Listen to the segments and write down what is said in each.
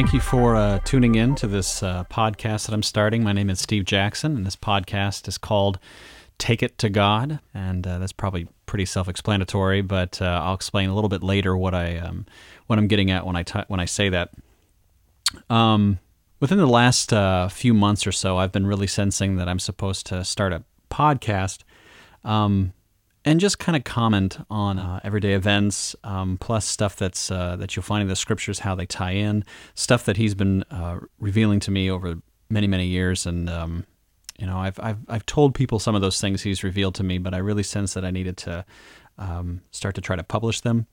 Thank you for uh, tuning in to this uh, podcast that I'm starting. My name is Steve Jackson, and this podcast is called Take It to God. And uh, that's probably pretty self explanatory, but uh, I'll explain a little bit later what, I, um, what I'm getting at when I, t- when I say that. Um, within the last uh, few months or so, I've been really sensing that I'm supposed to start a podcast. Um, and just kind of comment on uh, everyday events, um, plus stuff that's uh, that you'll find in the scriptures, how they tie in, stuff that he's been uh, revealing to me over many many years, and um, you know I've, I've I've told people some of those things he's revealed to me, but I really sense that I needed to um, start to try to publish them.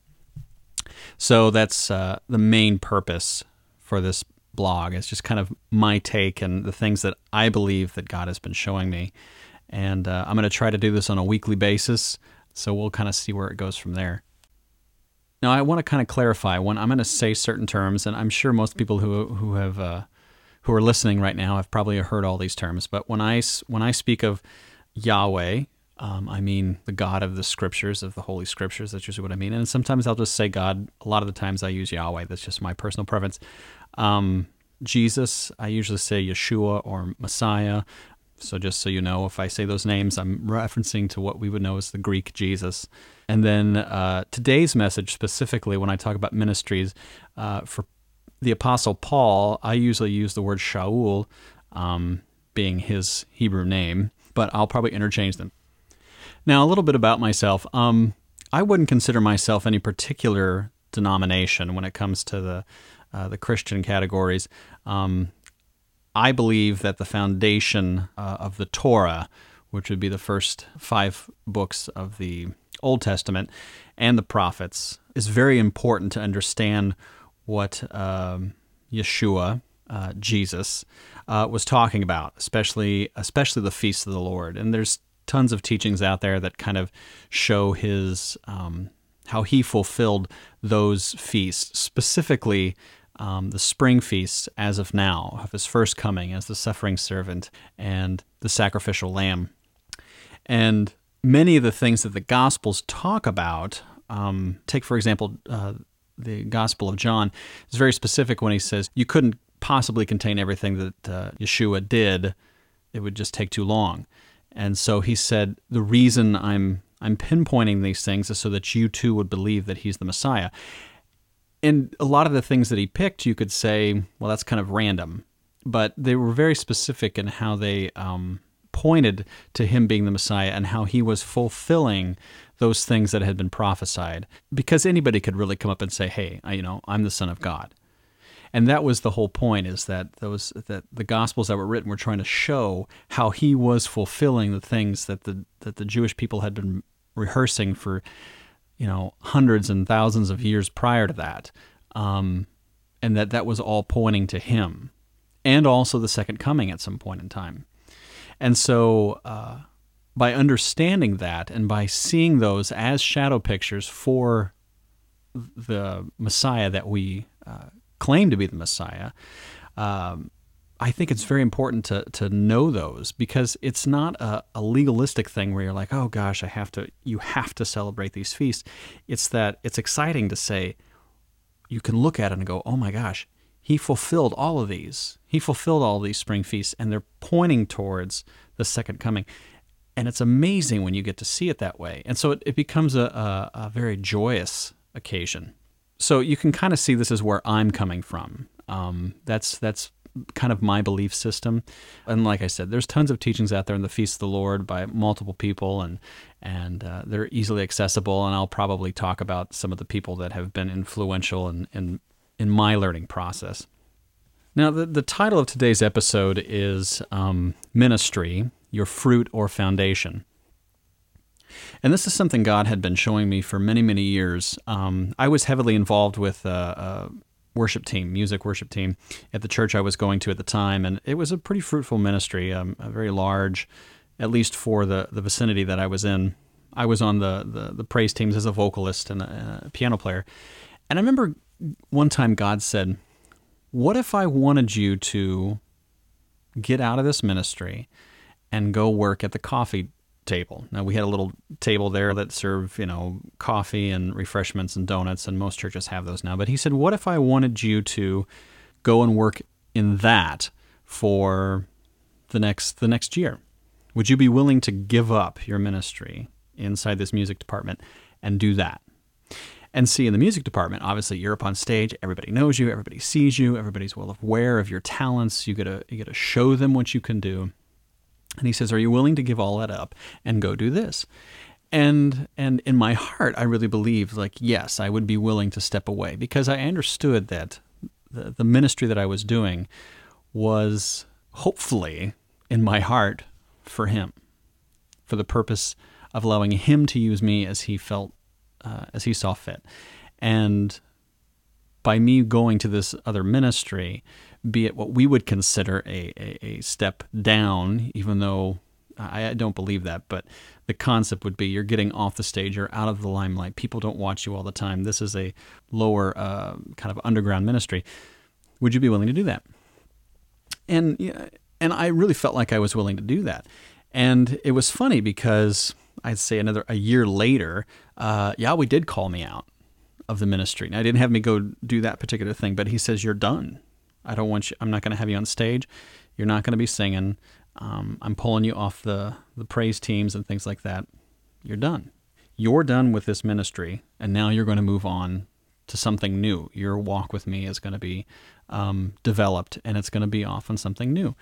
So that's uh, the main purpose for this blog. It's just kind of my take and the things that I believe that God has been showing me and uh, I'm going to try to do this on a weekly basis. So we'll kind of see where it goes from there. Now, I want to kind of clarify when I'm going to say certain terms, and I'm sure most people who who have uh, who are listening right now have probably heard all these terms. But when I when I speak of Yahweh, um, I mean the God of the Scriptures, of the Holy Scriptures. That's usually what I mean. And sometimes I'll just say God. A lot of the times I use Yahweh. That's just my personal preference. Um, Jesus, I usually say Yeshua or Messiah. So, just so you know, if I say those names, I'm referencing to what we would know as the Greek Jesus. And then uh, today's message, specifically when I talk about ministries, uh, for the Apostle Paul, I usually use the word Shaul, um, being his Hebrew name, but I'll probably interchange them. Now, a little bit about myself. Um, I wouldn't consider myself any particular denomination when it comes to the uh, the Christian categories. Um, I believe that the foundation uh, of the Torah, which would be the first five books of the Old Testament, and the prophets, is very important to understand what um, Yeshua, uh, Jesus, uh, was talking about, especially especially the feasts of the Lord. And there's tons of teachings out there that kind of show his um, how he fulfilled those feasts, specifically um, the spring feasts as of now of his first coming as the suffering servant and the sacrificial lamb. And many of the things that the Gospels talk about, um, take for example, uh, the Gospel of John, is very specific when he says you couldn't possibly contain everything that uh, Yeshua did, it would just take too long. And so he said, the reason I'm I'm pinpointing these things is so that you too would believe that he's the Messiah and a lot of the things that he picked, you could say, well, that's kind of random, but they were very specific in how they um, pointed to him being the Messiah and how he was fulfilling those things that had been prophesied. Because anybody could really come up and say, "Hey, I, you know, I'm the Son of God," and that was the whole point: is that those that the Gospels that were written were trying to show how he was fulfilling the things that the that the Jewish people had been rehearsing for you know, hundreds and thousands of years prior to that. Um, and that that was all pointing to him and also the second coming at some point in time. And so, uh, by understanding that and by seeing those as shadow pictures for the Messiah that we uh, claim to be the Messiah, um, I think it's very important to to know those because it's not a, a, legalistic thing where you're like, oh gosh, I have to you have to celebrate these feasts. It's that it's exciting to say you can look at it and go, oh my gosh, he fulfilled all of these. He fulfilled all these spring feasts, and they're pointing towards the second coming. And it's amazing when you get to see it that way. And so it, it becomes a, a, a very joyous occasion. So you can kind of see this is where I'm coming from. Um, that's that's kind of my belief system. And like I said, there's tons of teachings out there in the Feast of the Lord by multiple people, and and uh, they're easily accessible. And I'll probably talk about some of the people that have been influential in in, in my learning process. Now, the, the title of today's episode is um, Ministry, Your Fruit or Foundation. And this is something God had been showing me for many, many years. Um, I was heavily involved with uh, uh, worship team, music worship team at the church I was going to at the time, and it was a pretty fruitful ministry, um, a very large, at least for the the vicinity that I was in. I was on the the, the praise teams as a vocalist and a, a piano player, and I remember one time God said, "What if I wanted you to get out of this ministry and go work at the coffee table. Now we had a little table there that served, you know, coffee and refreshments and donuts, and most churches have those now. But he said, "What if I wanted you to go and work in that for the next the next year? Would you be willing to give up your ministry inside this music department and do that? And see, in the music department, obviously you're up on stage, everybody knows you, everybody sees you, everybody's well aware of your talents. You gotta you gotta show them what you can do. And he says, Are you willing to give all that up and go do this? And and in my heart, I really believed like, yes, I would be willing to step away because I understood that the, the ministry that I was doing was hopefully in my heart for him, for the purpose of allowing him to use me as he felt uh, as he saw fit. And by me going to this other ministry, be it what we would consider a, a, a step down, even though I don't believe that, but the concept would be you're getting off the stage, you're out of the limelight. People don't watch you all the time. This is a lower uh, kind of underground ministry. Would you be willing to do that? And and I really felt like I was willing to do that. And it was funny because I'd say another a year later, uh, Yahweh did call me out of the ministry. Now, I didn't have me go do that particular thing, but He says, "You're done. I don't want you. I'm not going to have you on stage. You're not going to be singing. Um, I'm pulling you off the the praise teams and things like that. You're done. You're done with this ministry, and now you're going to move on to something new. Your walk with me is going to be um, developed, and it's going to be off on something new."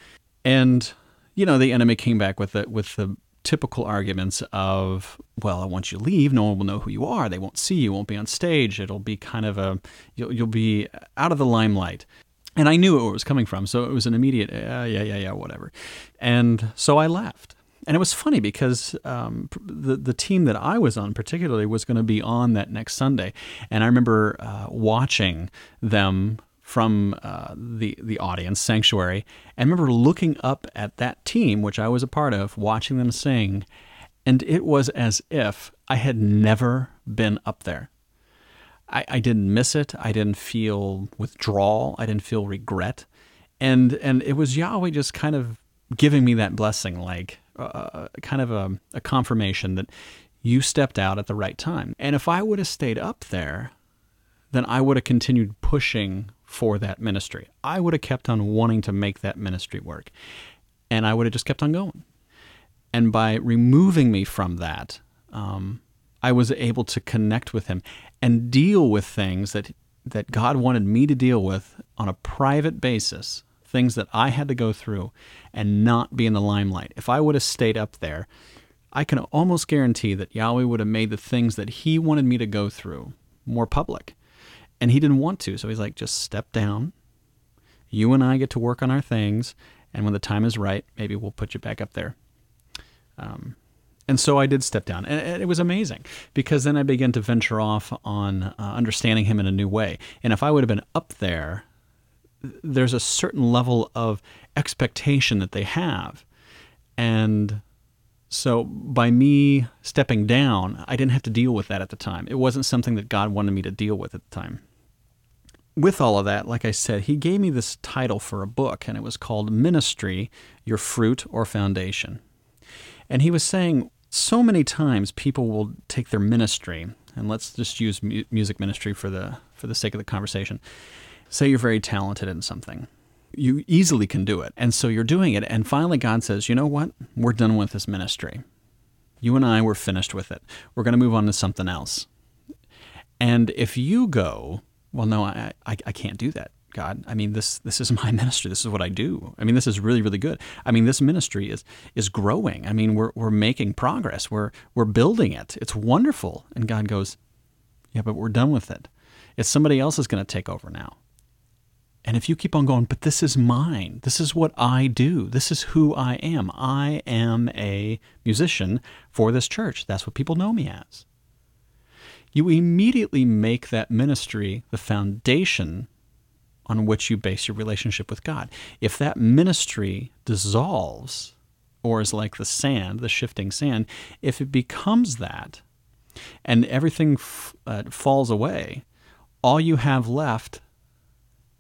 And you know, the enemy came back with it with the typical arguments of, well, once you leave, no one will know who you are. They won't see you, won't be on stage. It'll be kind of a, you'll, you'll be out of the limelight. And I knew where it was coming from. So it was an immediate, uh, yeah, yeah, yeah, whatever. And so I left. And it was funny because um, the the team that I was on particularly was going to be on that next Sunday, and I remember uh, watching them from uh, the the audience sanctuary I remember looking up at that team which I was a part of watching them sing and it was as if I had never been up there I, I didn't miss it I didn't feel withdrawal I didn't feel regret and and it was Yahweh just kind of giving me that blessing like uh, uh kind of a, a confirmation that you stepped out at the right time and if I would have stayed up there then I would have continued pushing for that ministry. I would have kept on wanting to make that ministry work. And I would have just kept on going. And by removing me from that, um, I was able to connect with him and deal with things that, that God wanted me to deal with on a private basis, things that I had to go through and not be in the limelight. If I would have stayed up there, I can almost guarantee that Yahweh would have made the things that he wanted me to go through more public and he didn't want to. So he's like, just step down. You and I get to work on our things, and when the time is right, maybe we'll put you back up there. Um, and so I did step down, and it was amazing because then I began to venture off on uh, understanding him in a new way. And if I would have been up there, there's a certain level of expectation that they have, and so by me stepping down, I didn't have to deal with that at the time. It wasn't something that God wanted me to deal with at the time. With all of that, like I said, he gave me this title for a book, and it was called Ministry Your Fruit or Foundation. And he was saying so many times people will take their ministry, and let's just use music ministry for the, for the sake of the conversation. Say you're very talented in something you easily can do it. And so you're doing it. And finally, God says, you know what? We're done with this ministry. You and I, we're finished with it. We're going to move on to something else. And if you go, well, no, I, I, I can't do that. God, I mean this this is my ministry. This is what I do. I mean this is really really good. I mean this ministry is is growing. I mean we're we're making progress. We're we're building it. It's wonderful. And God goes, "Yeah, but we're done with it. It's somebody else is going to take over now." And if you keep on going, but this is mine, this is what I do, this is who I am. I am a musician for this church. That's what people know me as. You immediately make that ministry the foundation on which you base your relationship with God. If that ministry dissolves, or is like the sand, the shifting sand, if it becomes that and everything f- uh, falls away, all you have left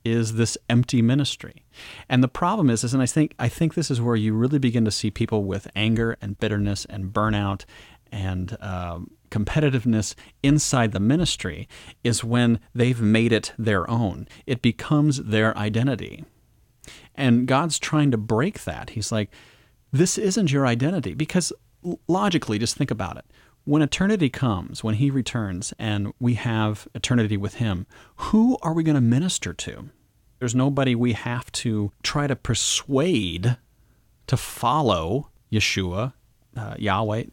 is this empty ministry. And the problem is, is and I think I think this is where you really begin to see people with anger and bitterness and burnout and um, competitiveness inside the ministry is when they've made it their own. It becomes their identity. And God's trying to break that. He's like, this isn't your identity. Because logically, just think about it. When eternity comes, when He returns, and we have eternity with Him, who are we going to minister to? There's nobody we have to try to persuade to follow Yeshua, uh, Yahweh.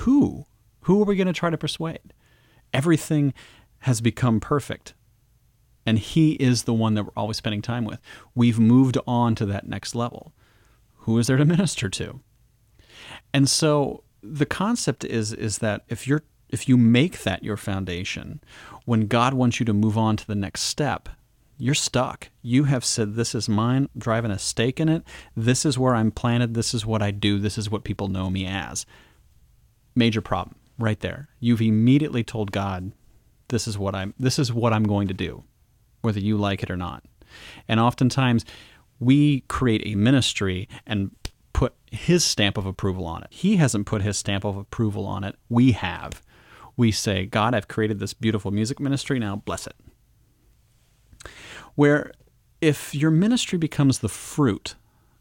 Who? Who are we going to try to persuade? Everything has become perfect. And He is the one that we're always spending time with. We've moved on to that next level. Who is there to minister to? And so the concept is is that if you're if you make that your foundation, when God wants you to move on to the next step, you're stuck. You have said, This is mine, driving a stake in it. This is where I'm planted. This is what I do. This is what people know me as. Major problem right there. You've immediately told God, This is what I'm this is what I'm going to do, whether you like it or not. And oftentimes we create a ministry and put his stamp of approval on it. He hasn't put his stamp of approval on it. We have. We say, God, I've created this beautiful music ministry. Now bless it where if your ministry becomes the fruit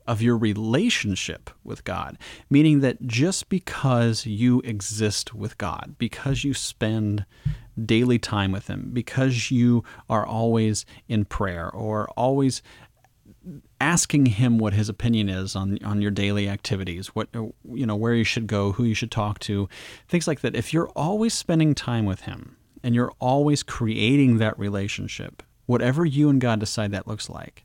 of your relationship with God, meaning that just because you exist with God, because you spend daily time with Him, because you are always in prayer or always asking him what his opinion is on on your daily activities what you know where you should go who you should talk to things like that if you're always spending time with him and you're always creating that relationship whatever you and God decide that looks like,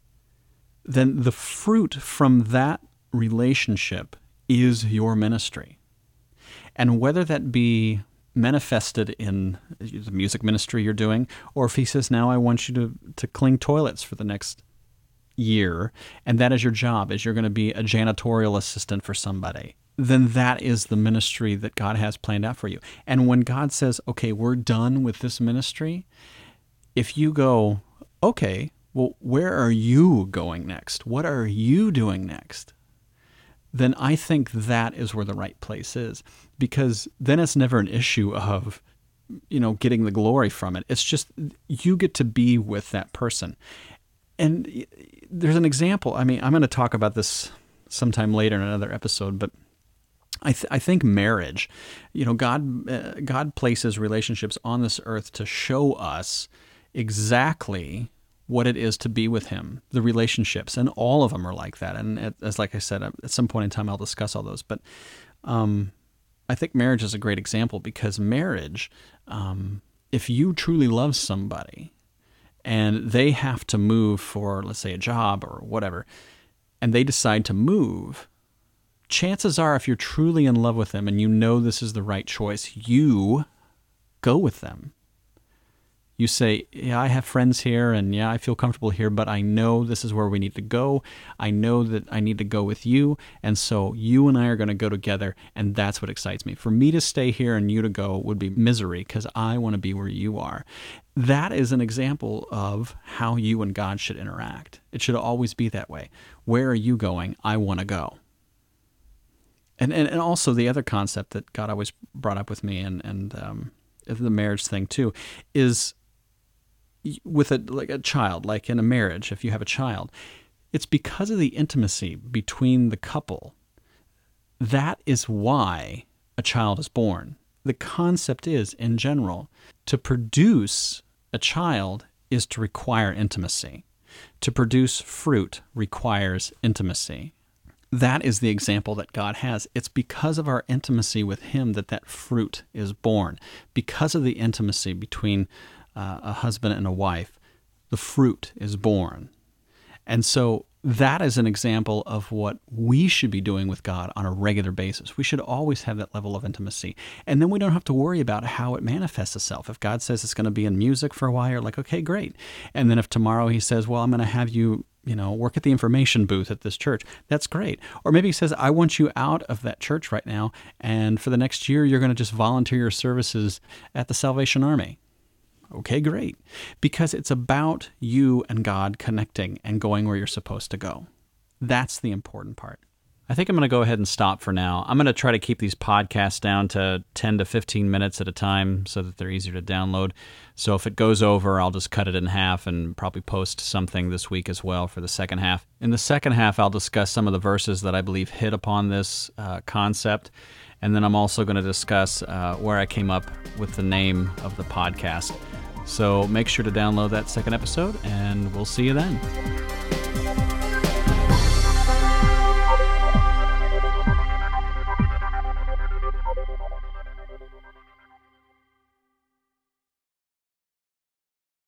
then the fruit from that relationship is your ministry. And whether that be manifested in the music ministry you're doing, or if he says, Now I want you to, to clean toilets for the next year, and that is your job, as you're going to be a janitorial assistant for somebody, then that is the ministry that God has planned out for you. And when God says, Okay, we're done with this ministry, if you go, okay, well, where are you going next? What are you doing next? Then I think that is where the right place is because then it's never an issue of, you know, getting the glory from it. It's just you get to be with that person. And there's an example. I mean, I'm going to talk about this sometime later in another episode, but I, th- I think marriage, you know, God uh, God places relationships on this earth to show us exactly what it is to be with him, the relationships, and all of them are like that. And as like I said, at some point in time, I'll discuss all those. But um, I think marriage is a great example because marriage, um, if you truly love somebody, and they have to move for, let's say, a job or whatever, and they decide to move, chances are, if you're truly in love with them and you know this is the right choice, you go with them you say, Yeah, I have friends here and yeah, I feel comfortable here, but I know this is where we need to go. I know that I need to go with you. And so you and I are going to go together. And that's what excites me. For me to stay here and you to go would be misery because I want to be where you are. That is an example of how you and God should interact. It should always be that way. Where are you going? I want to go. And, and, and also the other concept that God always brought up with me and, and um, the marriage thing too is with a like a child, like in a marriage, if you have a child, it's because of the intimacy between the couple. That is why a child is born. The concept is, in general, to produce a child is to require intimacy. To produce fruit requires intimacy. That is the example that God has. It's because of our intimacy with Him that that fruit is born. Because of the intimacy between uh, a husband and a wife, the fruit is born. And so that is an example of what we should be doing with God on a regular basis. We should always have that level of intimacy. And then we don't have to worry about how it manifests itself. If God says it's going to be in music for a while, you're like, okay, great. And then if tomorrow he says, well, I'm going to have you you know, work at the information booth at this church. That's great. Or maybe he says, I want you out of that church right now, and for the next year, you're going to just volunteer your services at the Salvation Army. Okay, great. Because it's about you and God connecting and going where you're supposed to go. That's the important part. I think I'm going to go ahead and stop for now. I'm going to try to keep these podcasts down to 10 to 15 minutes at a time so that they're easier to download. So if it goes over, I'll just cut it in half and probably post something this week as well for the second half. In the second half, I'll discuss some of the verses that I believe hit upon this uh, concept. And then I'm also going to discuss uh, where I came up with the name of the podcast. So make sure to download that second episode, and we'll see you then.